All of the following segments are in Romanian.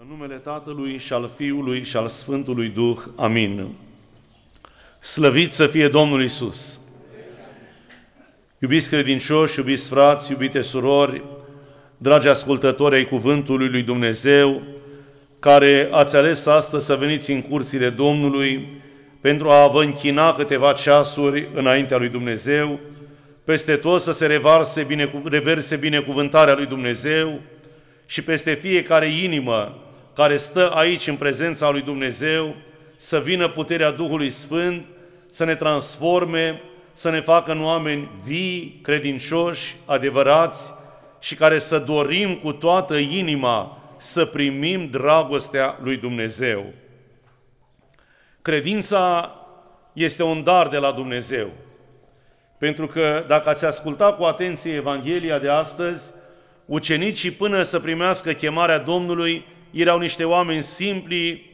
În numele Tatălui și al Fiului și al Sfântului Duh. Amin. Slăvit să fie Domnul Isus. Iubiți credincioși, iubiți frați, iubite surori, dragi ascultători ai Cuvântului lui Dumnezeu, care ați ales astăzi să veniți în curțile Domnului pentru a vă închina câteva ceasuri înaintea lui Dumnezeu, peste tot să se revarse bine, reverse binecuvântarea lui Dumnezeu și peste fiecare inimă care stă aici în prezența lui Dumnezeu, să vină puterea Duhului Sfânt, să ne transforme, să ne facă în oameni vii, credincioși, adevărați și care să dorim cu toată inima să primim dragostea lui Dumnezeu. Credința este un dar de la Dumnezeu. Pentru că dacă ați ascultat cu atenție Evanghelia de astăzi, ucenicii până să primească chemarea Domnului erau niște oameni simpli,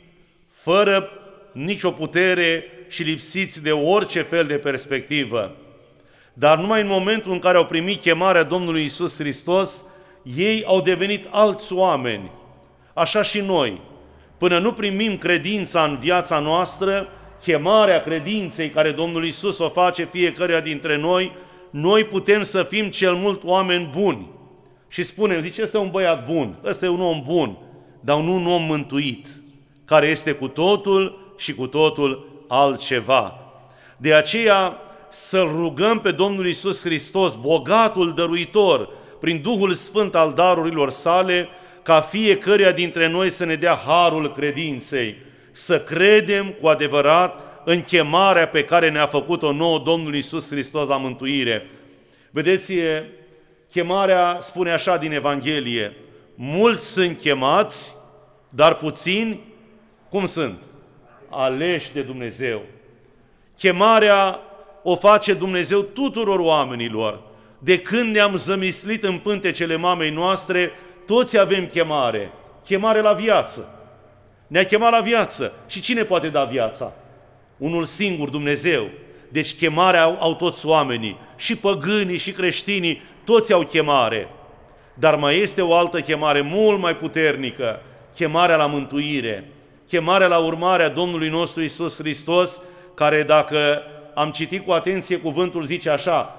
fără nicio putere și lipsiți de orice fel de perspectivă. Dar numai în momentul în care au primit chemarea Domnului Isus Hristos, ei au devenit alți oameni. Așa și noi. Până nu primim credința în viața noastră, chemarea credinței care Domnul Isus o face fiecăruia dintre noi, noi putem să fim cel mult oameni buni. Și spunem, zice, ăsta e un băiat bun, ăsta e un om bun, dar nu un om mântuit, care este cu totul și cu totul altceva. De aceea să rugăm pe Domnul Isus Hristos, bogatul dăruitor, prin Duhul Sfânt al darurilor sale, ca fiecăruia dintre noi să ne dea harul credinței, să credem cu adevărat în chemarea pe care ne-a făcut-o nouă Domnul Isus Hristos la mântuire. Vedeți, chemarea spune așa din Evanghelie, mulți sunt chemați, dar puțini, cum sunt? Aleși de Dumnezeu. Chemarea o face Dumnezeu tuturor oamenilor. De când ne-am zămislit în pântecele mamei noastre, toți avem chemare. Chemare la viață. Ne-a chemat la viață. Și cine poate da viața? Unul singur, Dumnezeu. Deci chemarea au, au toți oamenii, și păgânii, și creștinii, toți au chemare. Dar mai este o altă chemare mult mai puternică, chemarea la mântuire, chemarea la urmarea Domnului nostru Isus Hristos, care dacă am citit cu atenție cuvântul zice așa,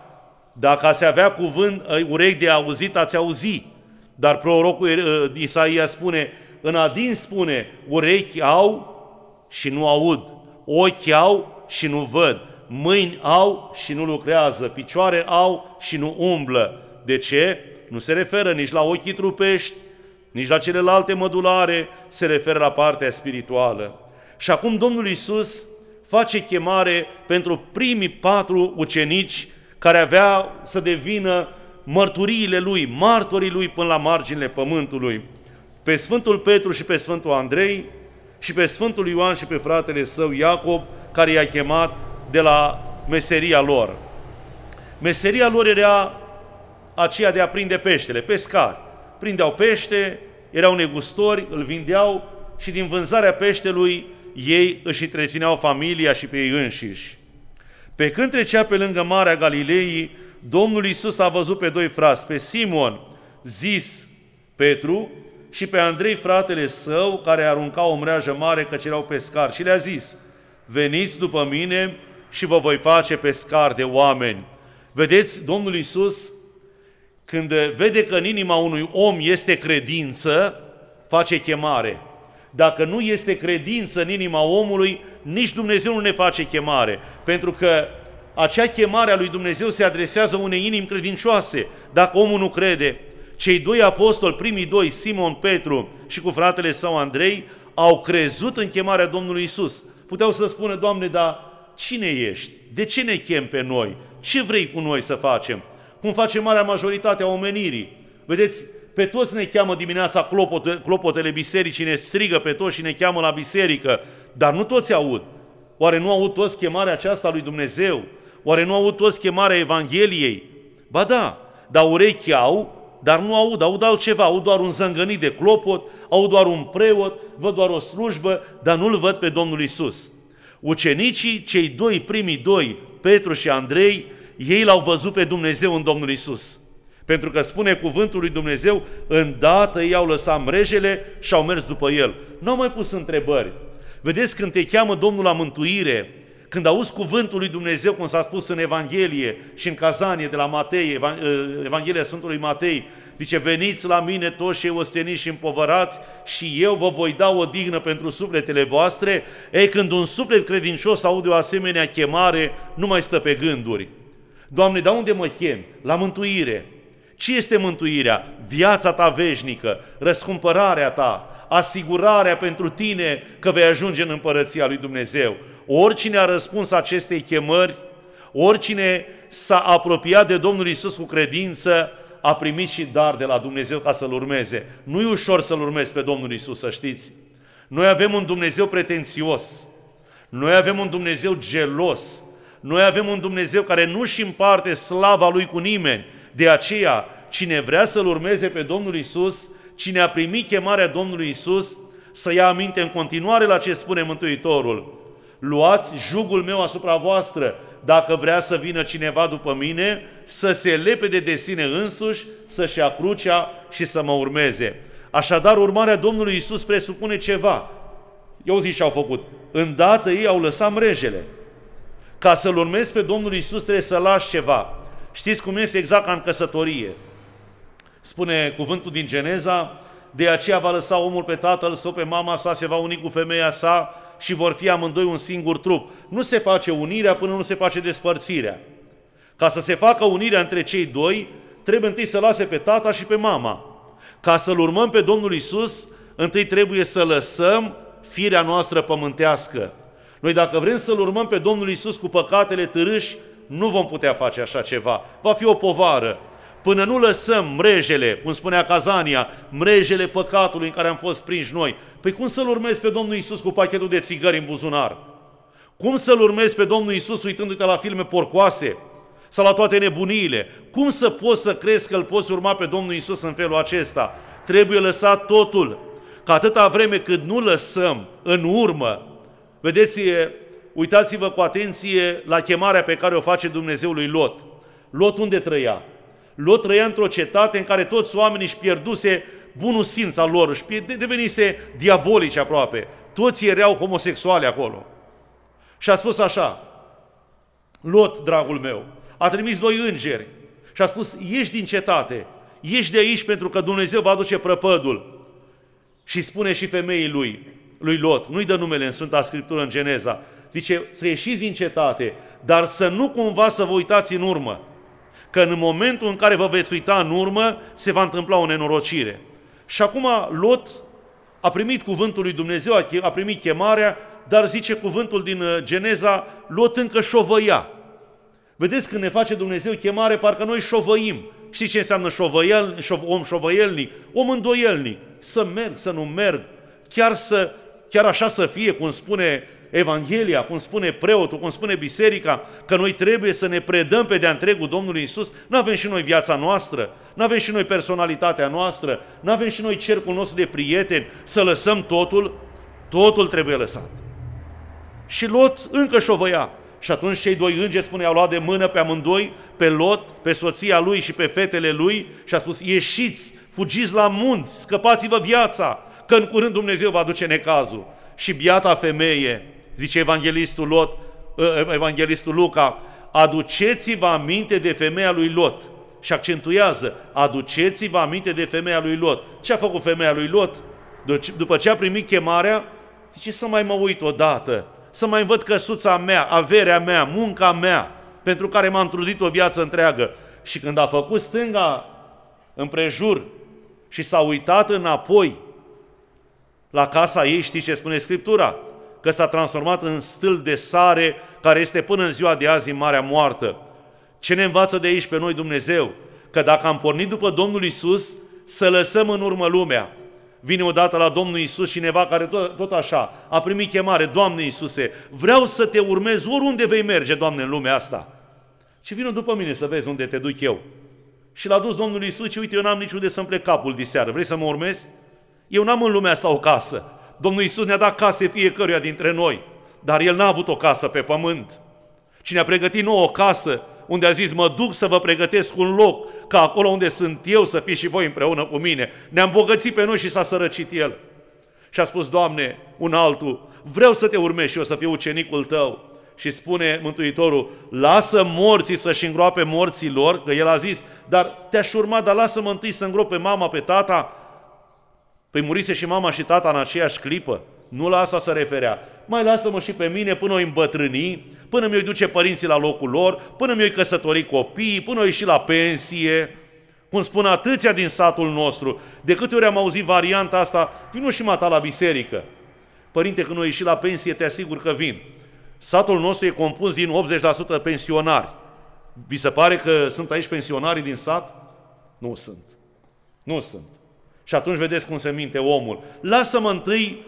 dacă ați avea cuvânt, ă, urechi de auzit, ați auzi. Dar prorocul ă, Isaia spune, în adin spune, urechi au și nu aud, ochi au și nu văd, mâini au și nu lucrează, picioare au și nu umblă. De ce? Nu se referă nici la ochii trupești, nici la celelalte mădulare, se referă la partea spirituală. Și acum Domnul Isus face chemare pentru primii patru ucenici care avea să devină mărturiile lui, martorii lui până la marginile pământului. Pe Sfântul Petru și pe Sfântul Andrei și pe Sfântul Ioan și pe fratele său Iacob, care i-a chemat de la meseria lor. Meseria lor era aceea de a prinde peștele, pescari. Prindeau pește, erau negustori, îl vindeau și din vânzarea peștelui ei își întrețineau familia și pe ei înșiși. Pe când trecea pe lângă Marea Galilei, Domnul Isus a văzut pe doi frați, pe Simon, zis Petru, și pe Andrei, fratele său, care arunca o mreajă mare căci erau pescari, și le-a zis, veniți după mine și vă voi face pescari de oameni. Vedeți, Domnul Isus când vede că în inima unui om este credință, face chemare. Dacă nu este credință în inima omului, nici Dumnezeu nu ne face chemare. Pentru că acea chemare a lui Dumnezeu se adresează unei inimi credincioase. Dacă omul nu crede, cei doi apostoli, primii doi, Simon Petru și cu fratele său Andrei, au crezut în chemarea Domnului Isus. Puteau să spună, Doamne, dar cine ești? De ce ne chem pe noi? Ce vrei cu noi să facem? Cum face marea majoritate a omenirii. Vedeți, pe toți ne cheamă dimineața clopote, clopotele bisericii, ne strigă pe toți și ne cheamă la biserică, dar nu toți aud. Oare nu aud toți chemarea aceasta lui Dumnezeu? Oare nu aud toți chemarea Evangheliei? Ba da, dar urechi au, dar nu aud, aud altceva, aud doar un zângănit de clopot, aud doar un preot, văd doar o slujbă, dar nu-L văd pe Domnul Isus. Ucenicii, cei doi, primii doi, Petru și Andrei, ei l-au văzut pe Dumnezeu în Domnul Isus. Pentru că spune cuvântul lui Dumnezeu, îndată ei au lăsat mrejele și au mers după el. Nu au mai pus întrebări. Vedeți când te cheamă Domnul la mântuire, când auzi cuvântul lui Dumnezeu, cum s-a spus în Evanghelie și în Cazanie de la Matei, ă, Evanghelia Sfântului Matei, zice, veniți la mine toți cei osteniți și împovărați și eu vă voi da o dignă pentru sufletele voastre. Ei, când un suflet credincios aude o asemenea chemare, nu mai stă pe gânduri. Doamne, dar unde mă chem? La mântuire. Ce este mântuirea? Viața ta veșnică, răscumpărarea ta, asigurarea pentru tine că vei ajunge în împărăția lui Dumnezeu. Oricine a răspuns acestei chemări, oricine s-a apropiat de Domnul Isus cu credință, a primit și dar de la Dumnezeu ca să-L urmeze. Nu e ușor să-L urmezi pe Domnul Isus, să știți. Noi avem un Dumnezeu pretențios. Noi avem un Dumnezeu gelos. Noi avem un Dumnezeu care nu-și împarte slava Lui cu nimeni. De aceea, cine vrea să-L urmeze pe Domnul Isus, cine a primit chemarea Domnului Isus, să ia aminte în continuare la ce spune Mântuitorul. Luați jugul meu asupra voastră, dacă vrea să vină cineva după mine, să se lepede de sine însuși, să-și ia crucea și să mă urmeze. Așadar, urmarea Domnului Isus presupune ceva. Eu zic și au făcut. Îndată ei au lăsat mrejele. Ca să-L urmezi pe Domnul Isus trebuie să lași ceva. Știți cum este exact ca în căsătorie. Spune cuvântul din Geneza, de aceea va lăsa omul pe tatăl sau pe mama sa, se va uni cu femeia sa și vor fi amândoi un singur trup. Nu se face unirea până nu se face despărțirea. Ca să se facă unirea între cei doi, trebuie întâi să lase pe tata și pe mama. Ca să-L urmăm pe Domnul Isus, întâi trebuie să lăsăm firea noastră pământească. Noi dacă vrem să-L urmăm pe Domnul Isus cu păcatele târâși, nu vom putea face așa ceva. Va fi o povară. Până nu lăsăm mrejele, cum spunea Cazania, mrejele păcatului în care am fost prinși noi, păi cum să-L urmezi pe Domnul Isus cu pachetul de țigări în buzunar? Cum să-L urmezi pe Domnul Isus uitându-te la filme porcoase sau la toate nebuniile? Cum să poți să crezi că îl poți urma pe Domnul Isus în felul acesta? Trebuie lăsat totul. Că atâta vreme cât nu lăsăm în urmă, vedeți, uitați-vă cu atenție la chemarea pe care o face Dumnezeu lui Lot. Lot unde trăia? Lot trăia într-o cetate în care toți oamenii își pierduse bunul simț al lor, își devenise diabolici aproape. Toți erau homosexuali acolo. Și a spus așa, Lot, dragul meu, a trimis doi îngeri și a spus, ieși din cetate, ieși de aici pentru că Dumnezeu va aduce prăpădul. Și spune și femeii lui, lui Lot, nu-i dă numele în Sfânta Scriptură în Geneza, zice să ieșiți din cetate, dar să nu cumva să vă uitați în urmă că în momentul în care vă veți uita în urmă, se va întâmpla o nenorocire. Și acum Lot a primit cuvântul lui Dumnezeu, a primit chemarea, dar zice cuvântul din uh, Geneza, Lot încă șovăia. Vedeți, când ne face Dumnezeu chemare, parcă noi șovăim. Știți ce înseamnă șovăiel, șov, om șovăielnic? Om îndoielnic. Să merg, să nu merg. Chiar, să, chiar așa să fie, cum spune Evanghelia, cum spune preotul, cum spune biserica, că noi trebuie să ne predăm pe de-a întregul Domnului Isus, nu avem și noi viața noastră, nu avem și noi personalitatea noastră, nu avem și noi cercul nostru de prieteni, să lăsăm totul, totul trebuie lăsat. Și Lot încă șovăia. Și atunci cei doi îngeri, spune, au luat de mână pe amândoi, pe Lot, pe soția lui și pe fetele lui și a spus, ieșiți, fugiți la munți, scăpați-vă viața, că în curând Dumnezeu va duce necazul. Și biata femeie zice evanghelistul, Lot, ă, evanghelistul Luca, aduceți-vă aminte de femeia lui Lot. Și accentuează, aduceți-vă aminte de femeia lui Lot. Ce a făcut femeia lui Lot? După ce a primit chemarea, zice să mai mă uit odată, să mai văd căsuța mea, averea mea, munca mea, pentru care m-am trudit o viață întreagă. Și când a făcut stânga împrejur și s-a uitat înapoi la casa ei, știți ce spune Scriptura? că s-a transformat în stâl de sare care este până în ziua de azi în Marea Moartă. Ce ne învață de aici pe noi Dumnezeu? Că dacă am pornit după Domnul Isus, să lăsăm în urmă lumea. Vine odată la Domnul Isus cineva care tot, tot așa a primit chemare, Doamne Iisuse, vreau să te urmez oriunde vei merge, Doamne, în lumea asta. Și vină după mine să vezi unde te duc eu. Și l-a dus Domnul Iisus și uite, eu n-am niciunde să-mi plec capul de seară. Vrei să mă urmezi? Eu n-am în lumea asta o casă. Domnul Iisus ne-a dat case fiecăruia dintre noi, dar El n-a avut o casă pe pământ. Și ne-a pregătit nouă o casă unde a zis, mă duc să vă pregătesc un loc ca acolo unde sunt eu să fiți și voi împreună cu mine. Ne-a îmbogățit pe noi și s-a sărăcit El. Și a spus, Doamne, un altul, vreau să te urmezi și eu să fiu ucenicul tău. Și spune Mântuitorul, lasă morții să-și îngroape morții lor, că el a zis, dar te-aș urma, dar lasă-mă întâi să îngrope mama pe tata. Păi murise și mama și tata în aceeași clipă. Nu la asta se referea. Mai lasă-mă și pe mine până o îmbătrâni, până mi-o duce părinții la locul lor, până mi-o căsători copiii, până o ieși la pensie. Cum spun atâția din satul nostru, de câte ori am auzit varianta asta, vino și mata la biserică. Părinte, când o ieși la pensie, te asigur că vin. Satul nostru e compus din 80% pensionari. Vi se pare că sunt aici pensionarii din sat? Nu sunt. Nu sunt. Și atunci vedeți cum se minte omul. Lasă-mă întâi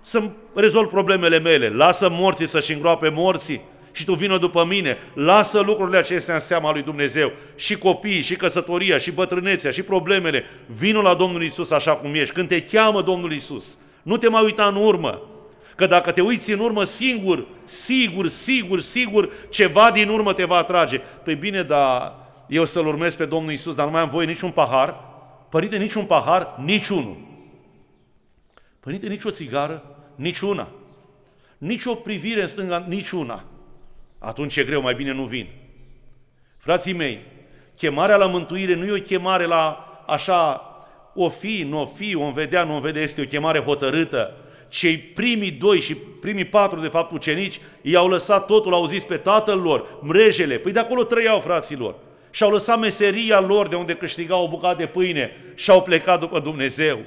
să rezolv problemele mele. Lasă morții să-și îngroape morții și tu vină după mine. Lasă lucrurile acestea în seama lui Dumnezeu. Și copiii, și căsătoria, și bătrânețea, și problemele. Vino la Domnul Isus așa cum ești. Când te cheamă Domnul Isus, nu te mai uita în urmă. Că dacă te uiți în urmă singur, sigur, sigur, sigur, ceva din urmă te va atrage. Păi bine, dar eu să-L urmez pe Domnul Isus, dar nu mai am voie niciun pahar? Părinte, niciun pahar, niciunul. Părinte, nici o țigară, niciuna. Nici o privire în stânga, niciuna. Atunci e greu, mai bine nu vin. Frații mei, chemarea la mântuire nu e o chemare la așa, o fi, nu o fi, o vedea, nu o vedea, este o chemare hotărâtă. Cei primii doi și primii patru, de fapt, ucenici, i-au lăsat totul, au zis pe tatăl lor, mrejele, păi de acolo trăiau fraților. Și-au lăsat meseria lor de unde câștigau o bucată de pâine și au plecat după Dumnezeu.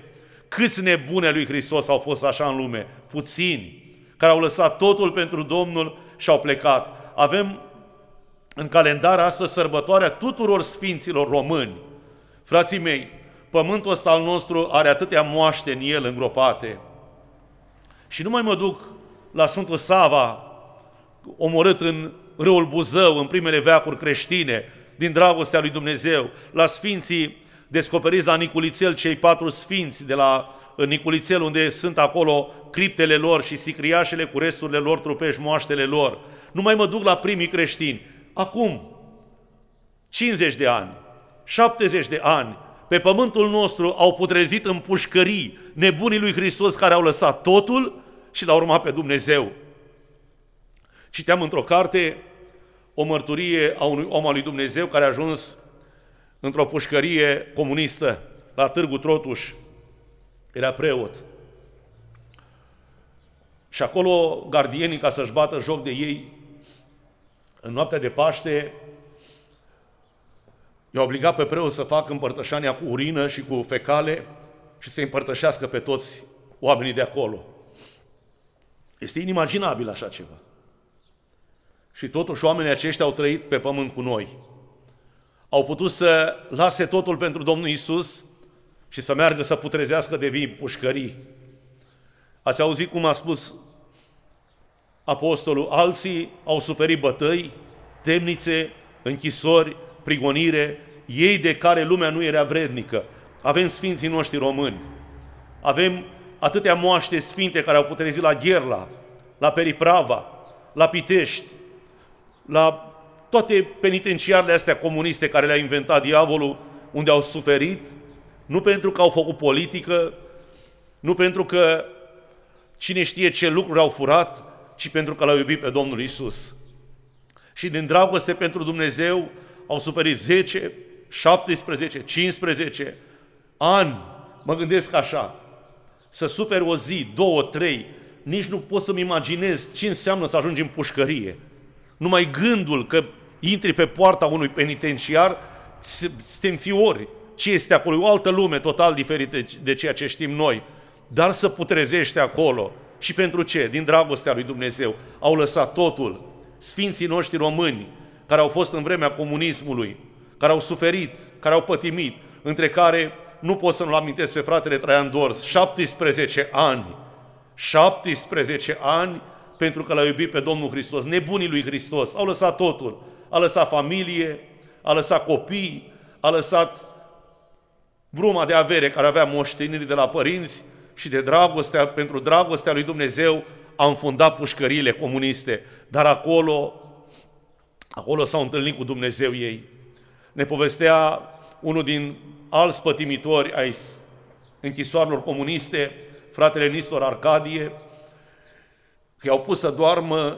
Câți nebune lui Hristos au fost așa în lume? Puțini, care au lăsat totul pentru Domnul și au plecat. Avem în calendar astăzi sărbătoarea tuturor sfinților români. Frații mei, pământul ăsta al nostru are atâtea moaște în el îngropate. Și nu mai mă duc la Sfântul Sava, omorât în râul Buzău, în primele veacuri creștine, din dragostea lui Dumnezeu, la Sfinții descoperiți la Niculițel, cei patru Sfinți de la Niculițel, unde sunt acolo criptele lor și sicriașele cu resturile lor trupești, moaștele lor. Nu mai mă duc la primii creștini. Acum, 50 de ani, 70 de ani, pe pământul nostru au putrezit în pușcării nebunii lui Hristos care au lăsat totul și l-au urmat pe Dumnezeu. Citeam într-o carte o mărturie a unui om al lui Dumnezeu care a ajuns într-o pușcărie comunistă la Târgu Trotuș. Era preot. Și acolo gardienii, ca să-și bată joc de ei, în noaptea de Paște, i-a obligat pe preot să facă împărtășania cu urină și cu fecale și să împărtășească pe toți oamenii de acolo. Este inimaginabil așa ceva. Și totuși oamenii aceștia au trăit pe pământ cu noi. Au putut să lase totul pentru Domnul Isus și să meargă să putrezească de vii pușcării. Ați auzit cum a spus apostolul? Alții au suferit bătăi, temnițe, închisori, prigonire, ei de care lumea nu era vrednică. Avem sfinții noștri români, avem atâtea moaște sfinte care au putrezit la Gherla, la Periprava, la Pitești, la toate penitenciarele astea comuniste care le-a inventat diavolul, unde au suferit, nu pentru că au făcut politică, nu pentru că cine știe ce lucruri au furat, ci pentru că l-au iubit pe Domnul Isus. Și din dragoste pentru Dumnezeu au suferit 10, 17, 15 ani. Mă gândesc așa, să suferi o zi, două, trei, nici nu pot să-mi imaginez ce înseamnă să ajungi în pușcărie. Numai gândul că intri pe poarta unui penitenciar, suntem fiori. Ce este acolo? E o altă lume total diferită de ceea ce știm noi. Dar să putrezește acolo. Și pentru ce? Din dragostea lui Dumnezeu. Au lăsat totul. Sfinții noștri români, care au fost în vremea comunismului, care au suferit, care au pătimit, între care nu pot să nu-l amintesc pe fratele Traian Dors, 17 ani, 17 ani pentru că l-a iubit pe Domnul Hristos, nebunii lui Hristos, au lăsat totul, a lăsat familie, a lăsat copii, a lăsat bruma de avere care avea moșteniri de la părinți și de dragostea, pentru dragostea lui Dumnezeu a înfundat pușcările comuniste, dar acolo, acolo s-au întâlnit cu Dumnezeu ei. Ne povestea unul din alți pătimitori ai închisoarelor comuniste, fratele Nistor Arcadie, că i-au pus să doarmă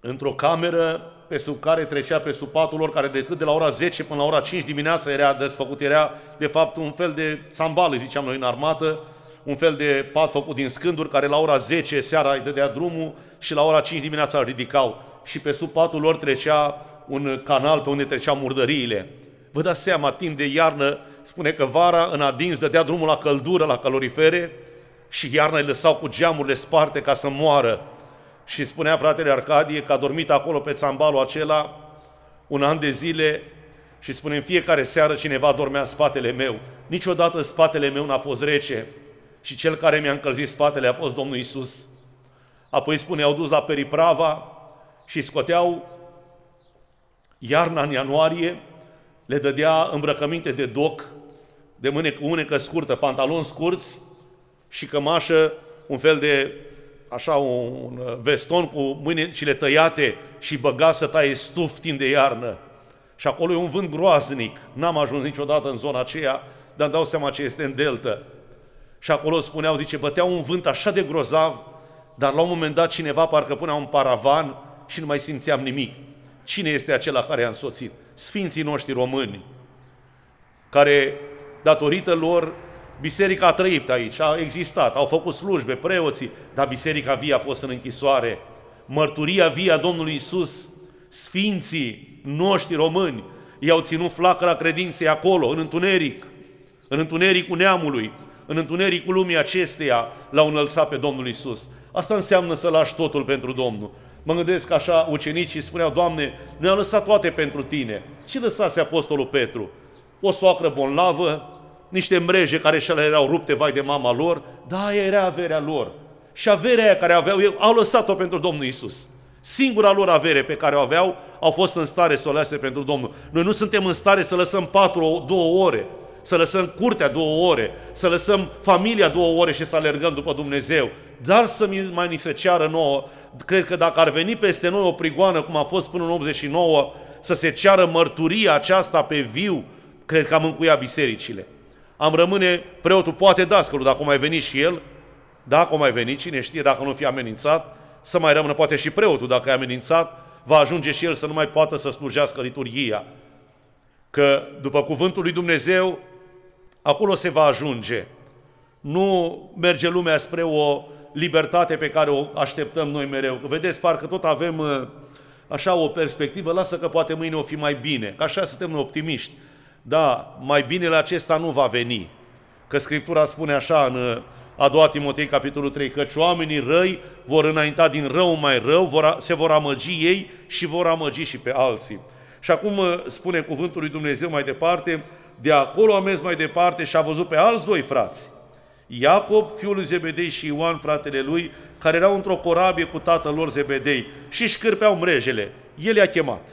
într-o cameră pe sub care trecea pe sub patul lor, care decât de la ora 10 până la ora 5 dimineața era desfăcut, era de fapt un fel de țambală, ziceam noi în armată, un fel de pat făcut din scânduri, care la ora 10 seara îi dădea drumul și la ora 5 dimineața îl ridicau. Și pe sub patul lor trecea un canal pe unde treceau murdăriile. Vă dați seama, timp de iarnă, spune că vara în adins dădea drumul la căldură, la calorifere și iarna îi lăsau cu geamurile sparte ca să moară. Și spunea fratele Arcadie că a dormit acolo pe țambalul acela un an de zile și spune în fiecare seară cineva dormea în spatele meu. Niciodată spatele meu n-a fost rece și cel care mi-a încălzit spatele a fost Domnul Isus. Apoi spune, au dus la Periprava și scoteau iarna în ianuarie, le dădea îmbrăcăminte de doc, de mânecă, unecă scurtă, pantaloni scurți și cămașă, un fel de, așa, un veston cu mâinile tăiate și băga să taie stuf timp de iarnă. Și acolo e un vânt groaznic. N-am ajuns niciodată în zona aceea, dar îmi dau seama ce este în delta. Și acolo spuneau, zice, bătea un vânt așa de grozav, dar la un moment dat cineva parcă punea un paravan și nu mai simțeam nimic. Cine este acela care a însoțit? Sfinții noștri români, care, datorită lor, biserica a trăit aici, a existat, au făcut slujbe, preoții, dar biserica vie a fost în închisoare. Mărturia vie a Domnului Isus, sfinții noștri români, i-au ținut flacăra credinței acolo, în întuneric, în întunericul neamului, în întunericul lumii acesteia, l-au înălțat pe Domnul Isus. Asta înseamnă să lași totul pentru Domnul. Mă gândesc așa, ucenicii spuneau, Doamne, ne-a lăsat toate pentru Tine. Ce lăsase Apostolul Petru? O soacră bolnavă, niște mreje care și le erau rupte, vai de mama lor, da, aia era averea lor. Și averea aia care aveau, ei, au lăsat-o pentru Domnul Isus. Singura lor avere pe care o aveau, au fost în stare să o lase pentru Domnul. Noi nu suntem în stare să lăsăm patru, două ore, să lăsăm curtea două ore, să lăsăm familia două ore și să alergăm după Dumnezeu. Dar să mai ni se ceară nouă, cred că dacă ar veni peste noi o prigoană, cum a fost până în 89, să se ceară mărturia aceasta pe viu, cred că am încuiat bisericile. Am rămâne preotul, poate dascălul, dacă o mai veni și el, dacă o mai veni, cine știe, dacă nu fi amenințat, să mai rămână poate și preotul, dacă e amenințat, va ajunge și el să nu mai poată să slujească liturghia. Că după cuvântul lui Dumnezeu, acolo se va ajunge. Nu merge lumea spre o libertate pe care o așteptăm noi mereu. Că vedeți, parcă tot avem uh, așa o perspectivă, lasă că poate mâine o fi mai bine, că așa suntem optimiști. Da, mai binele acesta nu va veni. Că Scriptura spune așa în uh, a doua Timotei, capitolul 3, căci oamenii răi vor înainta din rău mai rău, vor, se vor amăgi ei și vor amăgi și pe alții. Și acum uh, spune cuvântul lui Dumnezeu mai departe, de acolo a mers mai departe și a văzut pe alți doi frați, Iacob, fiul lui Zebedei și Ioan, fratele lui, care erau într-o corabie cu tatăl lor Zebedei și își cârpeau mrejele. El i-a chemat.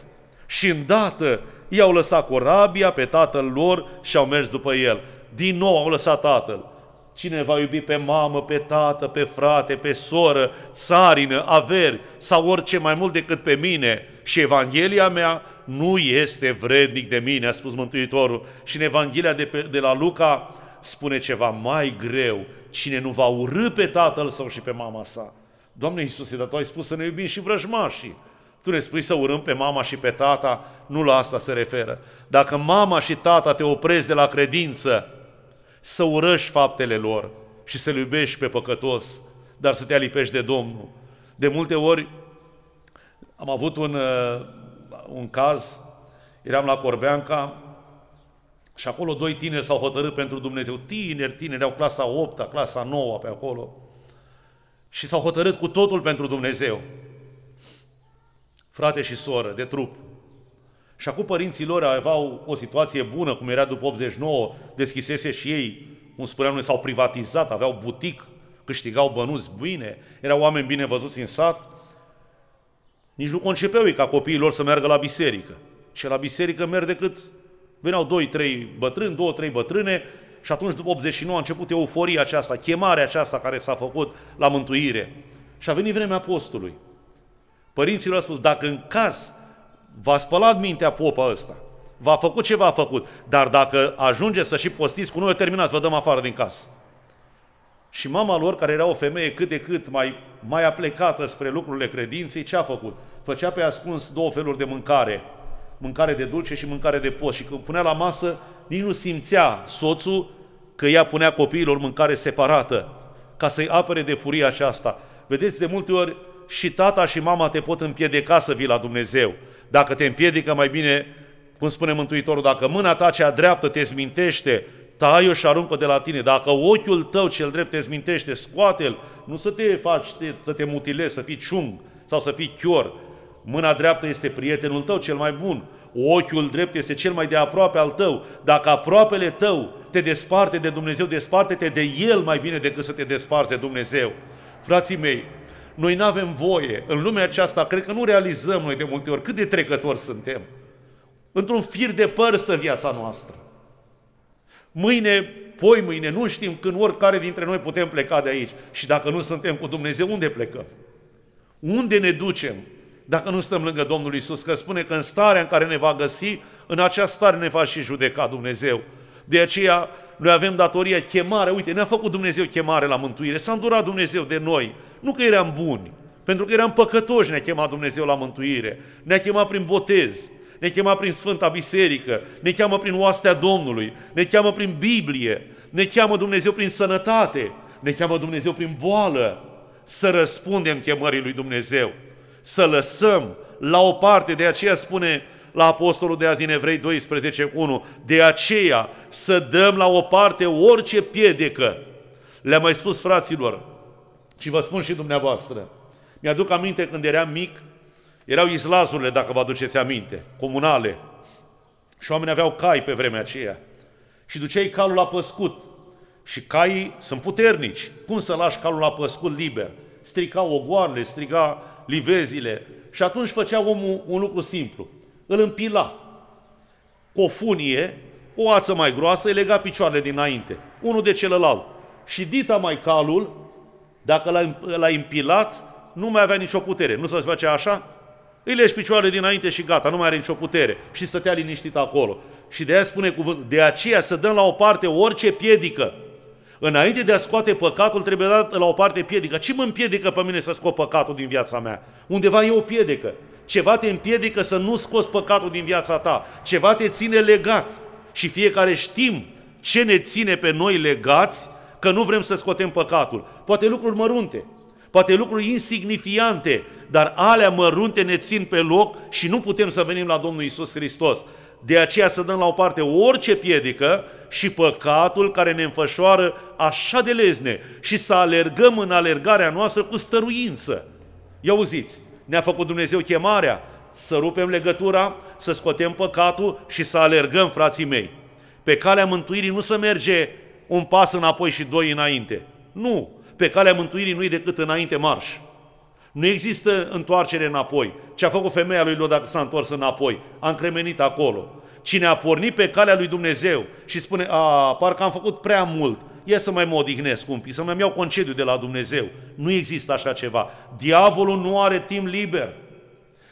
Și îndată i-au lăsat corabia pe tatăl lor și au mers după el. Din nou au lăsat tatăl. Cine va iubi pe mamă, pe tată, pe frate, pe soră, țarină, averi sau orice mai mult decât pe mine și Evanghelia mea nu este vrednic de mine, a spus Mântuitorul. Și în Evanghelia de, pe, de la Luca spune ceva mai greu. Cine nu va urâ pe tatăl său și pe mama sa. Doamne Iisuse, dar Tu ai spus să ne iubim și vrăjmașii. Tu ne spui să urâm pe mama și pe tata, nu la asta se referă. Dacă mama și tata te opresc de la credință, să urăști faptele lor și să-L iubești pe păcătos, dar să te alipești de Domnul. De multe ori am avut un, uh, un caz, eram la Corbeanca și acolo doi tineri s-au hotărât pentru Dumnezeu. Tineri, tineri, au clasa 8 clasa 9 pe acolo. Și s-au hotărât cu totul pentru Dumnezeu. Frate și soră, de trup. Și acum părinții lor aveau o situație bună, cum era după 89, deschisese și ei, cum spuneam noi, s-au privatizat, aveau butic, câștigau bănuți bine, erau oameni bine văzuți în sat. Nici nu concepeau ei ca copiii lor să meargă la biserică. Și la biserică merg decât Veneau doi, trei bătrâni, două, trei bătrâne și atunci după 89 a început euforia aceasta, chemarea aceasta care s-a făcut la mântuire. Și a venit vremea apostolului. Părinții au spus, dacă în caz v-a spălat mintea popa ăsta, V-a făcut ce v-a făcut. Dar dacă ajunge să și postiți cu noi, terminați, vă dăm afară din casă. Și mama lor, care era o femeie cât de cât mai, mai aplecată spre lucrurile credinței, ce a făcut? Făcea pe ascuns două feluri de mâncare. Mâncare de dulce și mâncare de post. Și când punea la masă, nici nu simțea soțul că ea punea copiilor mâncare separată, ca să-i apere de furia aceasta. Vedeți, de multe ori și tata și mama te pot împiedica să vii la Dumnezeu. Dacă te împiedică, mai bine, cum spune Mântuitorul, dacă mâna ta cea dreaptă te zmintește, tai-o și aruncă de la tine. Dacă ochiul tău cel drept te zmintește, scoate-l, nu să te faci te, să te mutilezi, să fii ciung sau să fii chior. Mâna dreaptă este prietenul tău cel mai bun. Ochiul drept este cel mai de aproape al tău. Dacă aproapele tău te desparte de Dumnezeu, desparte-te de El mai bine decât să te desparți de Dumnezeu. Frații mei, noi nu avem voie. În lumea aceasta, cred că nu realizăm noi de multe ori cât de trecători suntem. Într-un fir de păr stă viața noastră. Mâine, poi mâine, nu știm când oricare dintre noi putem pleca de aici. Și dacă nu suntem cu Dumnezeu, unde plecăm? Unde ne ducem? Dacă nu stăm lângă Domnul Isus, că spune că în starea în care ne va găsi, în acea stare ne va și judeca Dumnezeu. De aceea, noi avem datoria, chemare, uite, ne-a făcut Dumnezeu chemare la mântuire, s-a îndurat Dumnezeu de noi, nu că eram buni, pentru că eram păcătoși, ne-a chemat Dumnezeu la mântuire, ne-a chemat prin botez, ne cheamă prin Sfânta Biserică, ne cheamă prin oastea Domnului, ne cheamă prin Biblie, ne cheamă Dumnezeu prin sănătate, ne cheamă Dumnezeu prin boală, să răspundem chemării lui Dumnezeu, să lăsăm la o parte, de aceea spune la Apostolul de azi în Evrei 12, 1, de aceea să dăm la o parte orice piedecă. Le-am mai spus fraților și vă spun și dumneavoastră. Mi-aduc aminte când eram mic, erau izlazurile, dacă vă aduceți aminte, comunale. Și oamenii aveau cai pe vremea aceea. Și duceai calul la păscut. Și caii sunt puternici. Cum să lași calul la păscut liber? Stricau ogoarele, striga livezile. Și atunci făcea omul un lucru simplu. Îl împila cu o funie, o ață mai groasă, îi lega picioarele dinainte, unul de celălalt. Și dita mai calul, dacă l-a împilat, nu mai avea nicio putere. Nu se face așa? Îi legi picioarele dinainte și gata, nu mai are nicio putere. Și stătea liniștit acolo. Și de aia spune cuvântul, de aceea să dăm la o parte orice piedică. Înainte de a scoate păcatul, trebuie dat la o parte piedică. Ce mă împiedică pe mine să scot păcatul din viața mea? Undeva e o piedică. Ceva te împiedică să nu scoți păcatul din viața ta. Ceva te ține legat. Și fiecare știm ce ne ține pe noi legați, că nu vrem să scotem păcatul. Poate lucruri mărunte, poate lucruri insignifiante, dar alea mărunte ne țin pe loc și nu putem să venim la Domnul Isus Hristos. De aceea să dăm la o parte orice piedică și păcatul care ne înfășoară așa de lezne și să alergăm în alergarea noastră cu stăruință. Ia auziți, ne-a făcut Dumnezeu chemarea să rupem legătura, să scotem păcatul și să alergăm, frații mei. Pe calea mântuirii nu se merge un pas înapoi și doi înainte. Nu, pe calea mântuirii nu e decât înainte marș. Nu există întoarcere înapoi. Ce a făcut femeia lui Lot dacă s-a întors înapoi? A încremenit acolo. Cine a pornit pe calea lui Dumnezeu și spune, a, parcă am făcut prea mult, ia să mai mă odihnesc un pic, să mai iau concediu de la Dumnezeu. Nu există așa ceva. Diavolul nu are timp liber.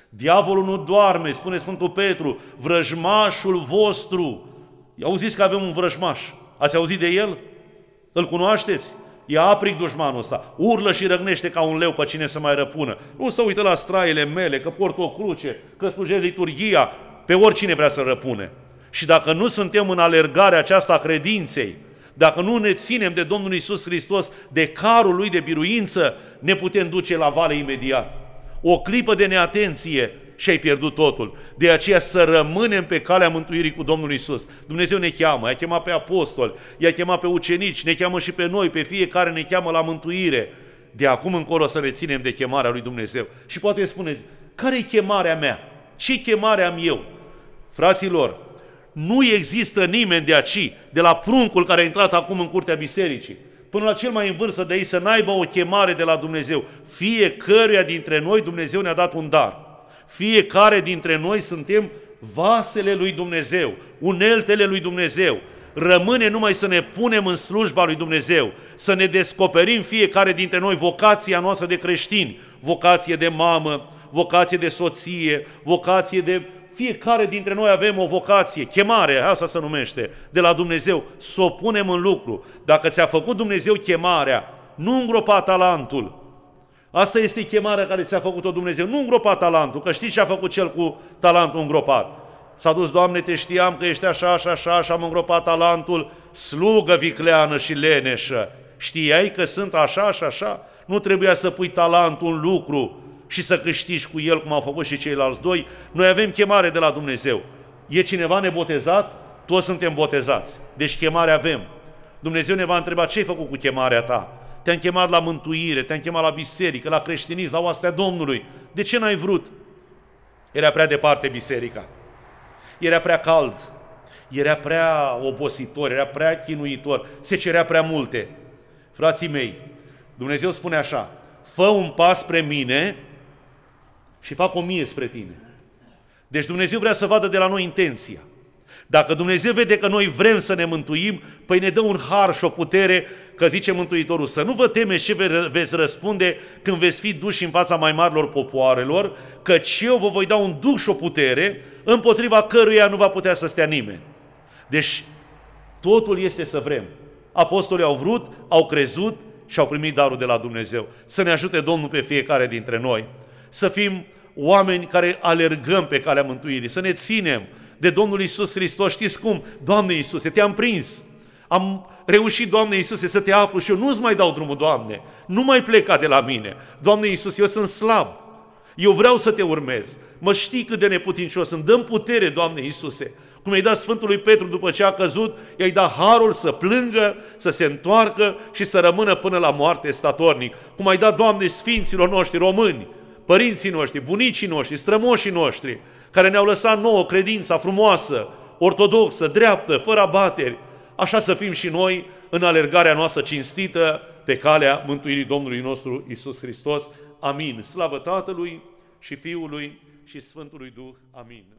Diavolul nu doarme, spune Sfântul Petru, vrăjmașul vostru. Auziți că avem un vrăjmaș. Ați auzit de el? Îl cunoașteți? E apric dușmanul ăsta, urlă și răgnește ca un leu pe cine să mai răpună. Nu să uită la straile mele, că port o cruce, că slujesc liturgia, pe oricine vrea să răpune. Și dacă nu suntem în alergarea aceasta a credinței, dacă nu ne ținem de Domnul Isus Hristos, de carul Lui de biruință, ne putem duce la vale imediat. O clipă de neatenție și ai pierdut totul. De aceea să rămânem pe calea mântuirii cu Domnul Isus. Dumnezeu ne cheamă, i-a chemat pe apostoli, i-a chemat pe ucenici, ne cheamă și pe noi, pe fiecare ne cheamă la mântuire. De acum încolo să ne ținem de chemarea lui Dumnezeu. Și poate spuneți, care e chemarea mea? Ce chemare am eu? Fraților, nu există nimeni de aici, de la pruncul care a intrat acum în curtea bisericii, până la cel mai în vârstă de ei să n-aibă o chemare de la Dumnezeu. Fiecăruia dintre noi Dumnezeu ne-a dat un dar. Fiecare dintre noi suntem vasele lui Dumnezeu, uneltele lui Dumnezeu. Rămâne numai să ne punem în slujba lui Dumnezeu, să ne descoperim fiecare dintre noi vocația noastră de creștini, vocație de mamă, vocație de soție, vocație de fiecare dintre noi avem o vocație, chemare, asta se numește, de la Dumnezeu, să o punem în lucru. Dacă ți-a făcut Dumnezeu chemarea, nu îngropa talentul. Asta este chemarea care ți-a făcut-o Dumnezeu, nu îngropa talentul, că știi ce a făcut cel cu talentul îngropat. S-a dus, Doamne, te știam că ești așa, așa, așa, și am îngropat talentul, slugă vicleană și leneșă. Știai că sunt așa și așa? Nu trebuia să pui talentul în lucru și să câștigi cu el, cum au făcut și ceilalți doi. Noi avem chemare de la Dumnezeu. E cineva nebotezat? Toți suntem botezați. Deci chemare avem. Dumnezeu ne va întreba ce ai făcut cu chemarea ta. Te-am chemat la mântuire, te-am chemat la biserică, la creștinism, la oastea Domnului. De ce n-ai vrut? Era prea departe biserica. Era prea cald. Era prea obositor, era prea chinuitor. Se cerea prea multe. Frații mei, Dumnezeu spune așa, fă un pas spre mine și fac o mie spre tine. Deci Dumnezeu vrea să vadă de la noi intenția. Dacă Dumnezeu vede că noi vrem să ne mântuim, păi ne dă un har și o putere, că zice Mântuitorul, să nu vă temeți ce veți răspunde când veți fi duși în fața mai marilor popoarelor, căci eu vă voi da un duh și o putere, împotriva căruia nu va putea să stea nimeni. Deci, totul este să vrem. Apostolii au vrut, au crezut și au primit darul de la Dumnezeu. Să ne ajute Domnul pe fiecare dintre noi. Să fim oameni care alergăm pe calea mântuirii, să ne ținem de Domnul Isus Hristos. Știți cum? Doamne Iisuse, te-am prins. Am reușit, Doamne Iisuse, să te apru și eu nu-ți mai dau drumul, Doamne. Nu mai pleca de la mine. Doamne Iisus, eu sunt slab. Eu vreau să te urmez. Mă știi cât de neputincios sunt. Dăm putere, Doamne Iisuse. Cum i-ai dat Sfântului Petru după ce a căzut, i-ai dat harul să plângă, să se întoarcă și să rămână până la moarte statornic. Cum ai dat, Doamne, Sfinților noștri români, părinții noștri, bunicii noștri, strămoșii noștri, care ne-au lăsat nouă credința frumoasă, ortodoxă, dreaptă, fără abateri, așa să fim și noi în alergarea noastră cinstită pe calea mântuirii Domnului nostru Isus Hristos. Amin. Slavă Tatălui și Fiului și Sfântului Duh. Amin.